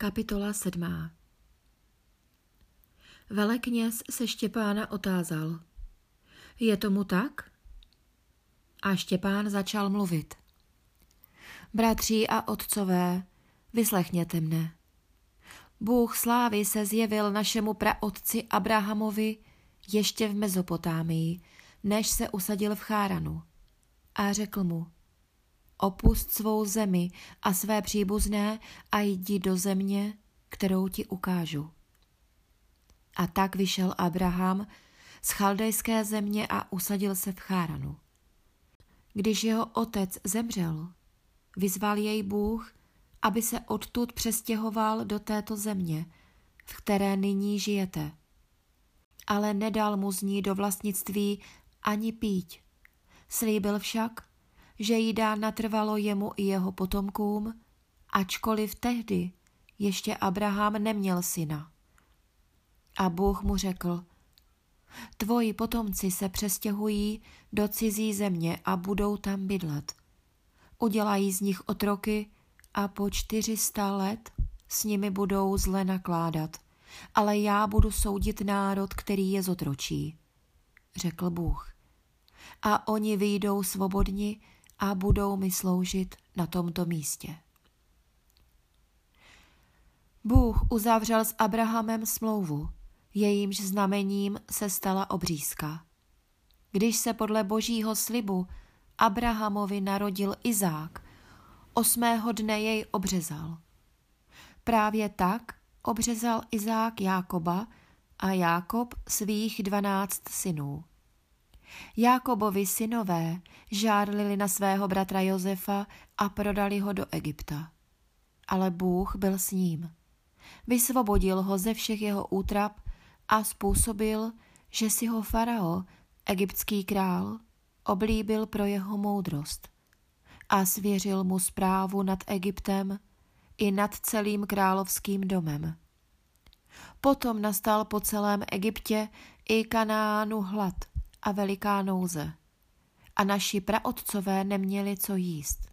Kapitola sedmá Velekněz se Štěpána otázal. Je tomu tak? A Štěpán začal mluvit. Bratří a otcové, vyslechněte mne. Bůh slávy se zjevil našemu praotci Abrahamovi ještě v Mezopotámii, než se usadil v Cháranu. A řekl mu, opust svou zemi a své příbuzné a jdi do země, kterou ti ukážu. A tak vyšel Abraham z chaldejské země a usadil se v Cháranu. Když jeho otec zemřel, vyzval jej Bůh, aby se odtud přestěhoval do této země, v které nyní žijete. Ale nedal mu z ní do vlastnictví ani píť. Slíbil však, že jí dá natrvalo jemu i jeho potomkům, ačkoliv tehdy ještě Abraham neměl syna. A Bůh mu řekl, tvoji potomci se přestěhují do cizí země a budou tam bydlet. Udělají z nich otroky a po čtyřista let s nimi budou zle nakládat, ale já budu soudit národ, který je zotročí, řekl Bůh. A oni vyjdou svobodni a budou mi sloužit na tomto místě. Bůh uzavřel s Abrahamem smlouvu, jejímž znamením se stala obřízka. Když se podle božího slibu Abrahamovi narodil Izák, osmého dne jej obřezal. Právě tak obřezal Izák Jákoba a Jákob svých dvanáct synů. Jákobovi synové žárlili na svého bratra Josefa a prodali ho do Egypta. Ale Bůh byl s ním. Vysvobodil ho ze všech jeho útrap a způsobil, že si ho farao, egyptský král, oblíbil pro jeho moudrost a svěřil mu zprávu nad Egyptem i nad celým královským domem. Potom nastal po celém Egyptě i Kanánu hlad a veliká nouze a naši praotcové neměli co jíst.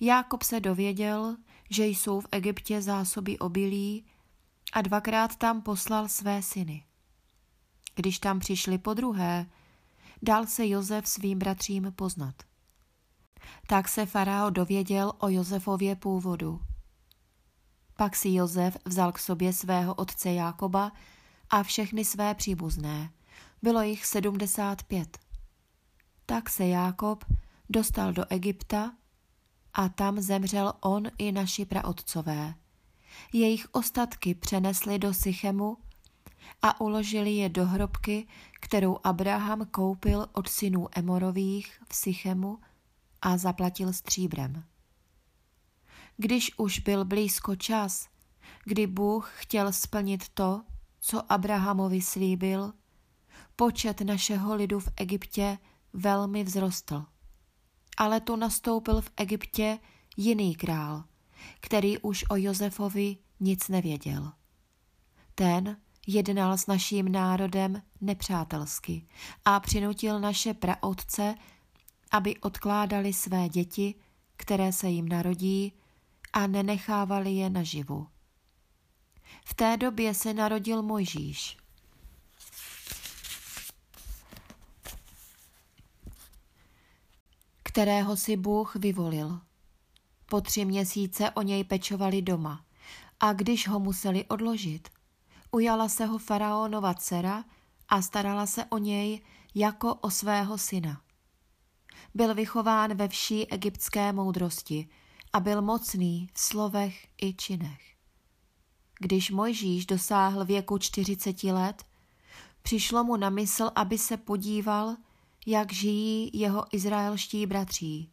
Jákob se dověděl, že jsou v Egyptě zásoby obilí a dvakrát tam poslal své syny. Když tam přišli po druhé, dal se Jozef svým bratřím poznat. Tak se farao dověděl o Jozefově původu. Pak si Jozef vzal k sobě svého otce Jákoba a všechny své příbuzné. Bylo jich sedmdesát pět. Tak se Jákob dostal do Egypta a tam zemřel on i naši praotcové. Jejich ostatky přenesli do Sychemu a uložili je do hrobky, kterou Abraham koupil od synů Emorových v Sychemu a zaplatil stříbrem. Když už byl blízko čas, kdy Bůh chtěl splnit to, co Abrahamovi slíbil, počet našeho lidu v Egyptě velmi vzrostl. Ale tu nastoupil v Egyptě jiný král, který už o Josefovi nic nevěděl. Ten jednal s naším národem nepřátelsky a přinutil naše praotce, aby odkládali své děti, které se jim narodí, a nenechávali je naživu. V té době se narodil Mojžíš. Kterého si Bůh vyvolil. Po tři měsíce o něj pečovali doma a když ho museli odložit, ujala se ho faraonova dcera a starala se o něj jako o svého syna. Byl vychován ve vší egyptské moudrosti a byl mocný v slovech i činech. Když Mojžíš dosáhl věku čtyřiceti let, přišlo mu na mysl, aby se podíval, jak žijí jeho izraelští bratří.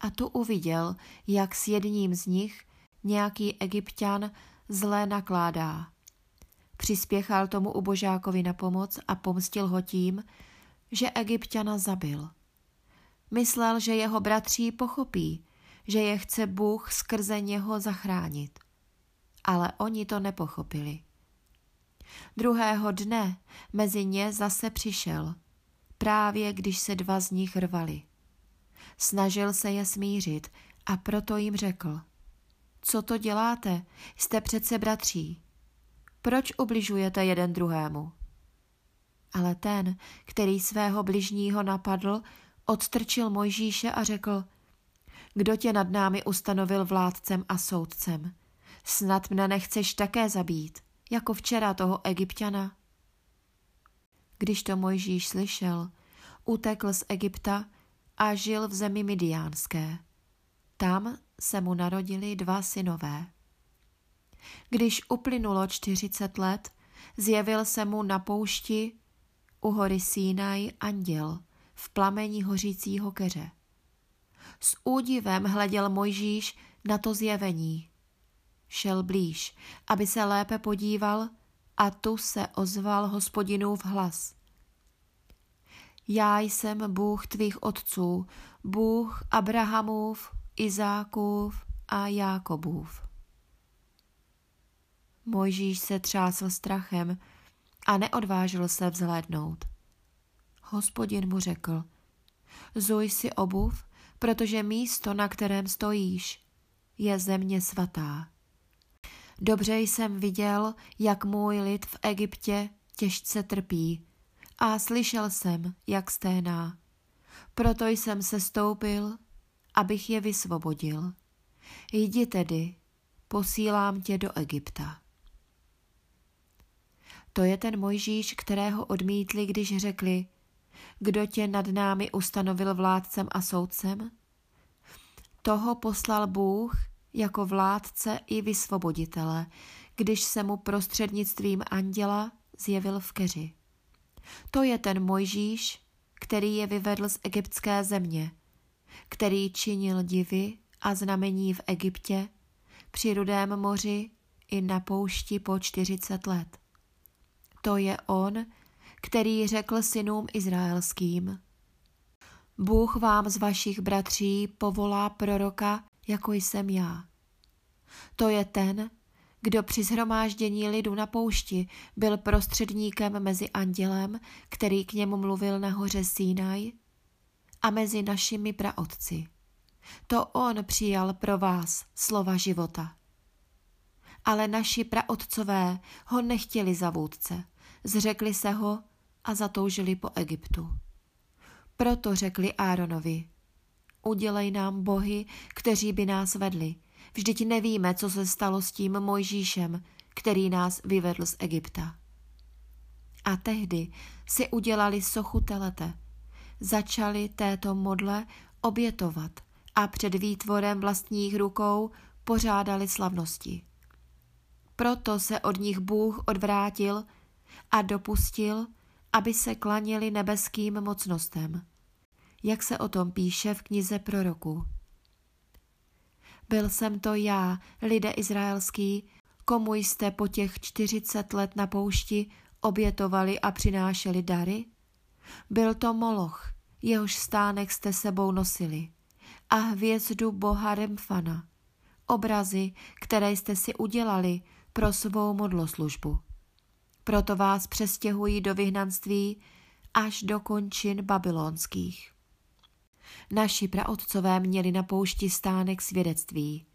A tu uviděl, jak s jedním z nich nějaký egyptian zlé nakládá. Přispěchal tomu ubožákovi na pomoc a pomstil ho tím, že egyptiana zabil. Myslel, že jeho bratří pochopí, že je chce Bůh skrze něho zachránit. Ale oni to nepochopili. Druhého dne mezi ně zase přišel, právě když se dva z nich rvali. Snažil se je smířit a proto jim řekl, Co to děláte? Jste přece bratří. Proč ubližujete jeden druhému? Ale ten, který svého bližního napadl, odstrčil Mojžíše a řekl, kdo tě nad námi ustanovil vládcem a soudcem? Snad mne nechceš také zabít, jako včera toho egyptiana? Když to Mojžíš slyšel, utekl z Egypta a žil v zemi Midiánské. Tam se mu narodili dva synové. Když uplynulo čtyřicet let, zjevil se mu na poušti u hory Sínaj anděl v plamení hořícího keře. S údivem hleděl Mojžíš na to zjevení. Šel blíž, aby se lépe podíval a tu se ozval hospodinův hlas. Já jsem Bůh tvých otců, Bůh Abrahamův, Izákův a Jákobův. Mojžíš se třásl strachem a neodvážil se vzhlédnout. Hospodin mu řekl, zuj si obuv, protože místo, na kterém stojíš, je země svatá. Dobře jsem viděl, jak můj lid v Egyptě těžce trpí a slyšel jsem, jak sténá. Proto jsem se stoupil, abych je vysvobodil. Jdi tedy, posílám tě do Egypta. To je ten Mojžíš, kterého odmítli, když řekli, kdo tě nad námi ustanovil vládcem a soudcem? Toho poslal Bůh jako vládce i vysvoboditele, když se mu prostřednictvím anděla zjevil v keři. To je ten Mojžíš, který je vyvedl z egyptské země, který činil divy a znamení v Egyptě, při rudém moři i na poušti po čtyřicet let. To je on, který řekl synům izraelským. Bůh vám z vašich bratří povolá proroka, jako jsem já. To je ten, kdo při zhromáždění lidu na poušti byl prostředníkem mezi andělem, který k němu mluvil na hoře Sinaj, a mezi našimi praotci. To on přijal pro vás slova života. Ale naši praotcové ho nechtěli za vůdce, zřekli se ho a zatoužili po Egyptu. Proto řekli Áronovi, udělej nám bohy, kteří by nás vedli. Vždyť nevíme, co se stalo s tím Mojžíšem, který nás vyvedl z Egypta. A tehdy si udělali sochu telete, začali této modle obětovat a před výtvorem vlastních rukou pořádali slavnosti. Proto se od nich Bůh odvrátil a dopustil, aby se klaněli nebeským mocnostem, jak se o tom píše v knize proroku. Byl jsem to já, lidé izraelský, komu jste po těch čtyřicet let na poušti obětovali a přinášeli dary? Byl to Moloch, jehož stánek jste sebou nosili, a hvězdu boha Remfana, obrazy, které jste si udělali pro svou modloslužbu. Proto vás přestěhují do vyhnanství až do končin babylonských. Naši praotcové měli na poušti stánek svědectví.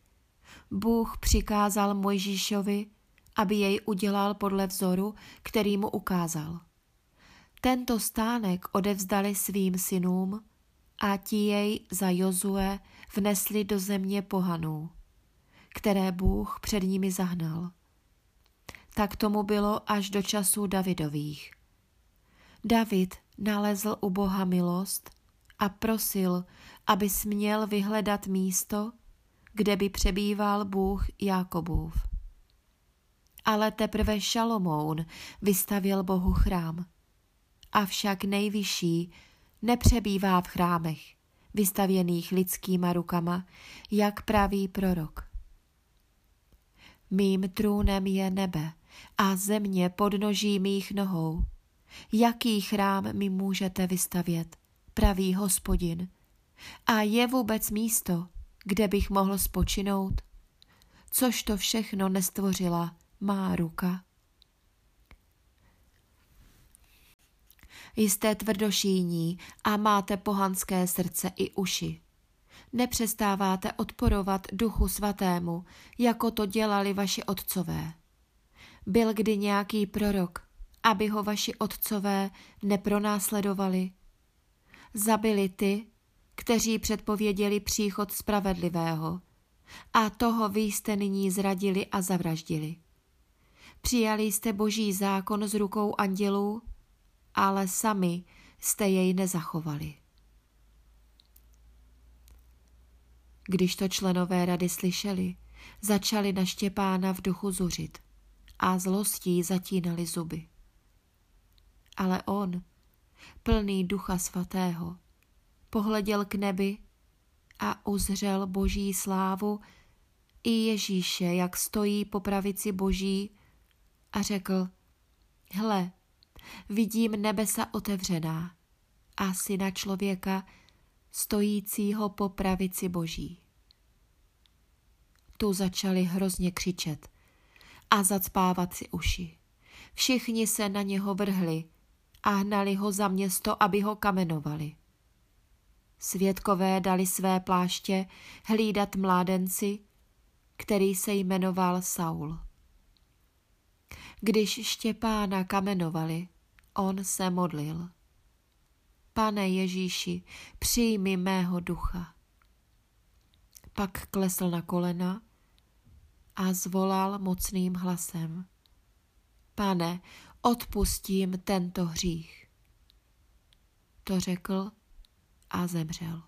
Bůh přikázal Mojžíšovi, aby jej udělal podle vzoru, který mu ukázal. Tento stánek odevzdali svým synům a ti jej za Jozue vnesli do země pohanů, které Bůh před nimi zahnal. Tak tomu bylo až do časů Davidových. David nalezl u Boha milost a prosil, aby směl vyhledat místo, kde by přebýval Bůh Jákobův. Ale teprve Šalomoun vystavil Bohu chrám. Avšak nejvyšší nepřebývá v chrámech, vystavěných lidskýma rukama, jak praví prorok. Mým trůnem je nebe a země podnoží mých nohou. Jaký chrám mi můžete vystavět, pravý hospodin? A je vůbec místo, kde bych mohl spočinout? Což to všechno nestvořila má ruka. Jste tvrdošíní a máte pohanské srdce i uši. Nepřestáváte odporovat duchu svatému, jako to dělali vaši otcové. Byl kdy nějaký prorok, aby ho vaši otcové nepronásledovali? Zabili ty, kteří předpověděli příchod spravedlivého, a toho vy jste nyní zradili a zavraždili. Přijali jste boží zákon z rukou andělů, ale sami jste jej nezachovali. Když to členové rady slyšeli, začali na Štěpána v duchu zuřit a zlostí zatínali zuby. Ale on, plný ducha svatého, pohleděl k nebi a uzřel boží slávu i Ježíše, jak stojí po pravici boží a řekl, hle, vidím nebesa otevřená a syna člověka, stojícího po pravici boží. Tu začali hrozně křičet a zacpávat si uši. Všichni se na něho vrhli a hnali ho za město, aby ho kamenovali. Svědkové dali své pláště hlídat mládenci, který se jmenoval Saul. Když Štěpána kamenovali, on se modlil. Pane Ježíši, přijmi mého ducha. Pak klesl na kolena a zvolal mocným hlasem. Pane, odpustím tento hřích. To řekl a zemřel.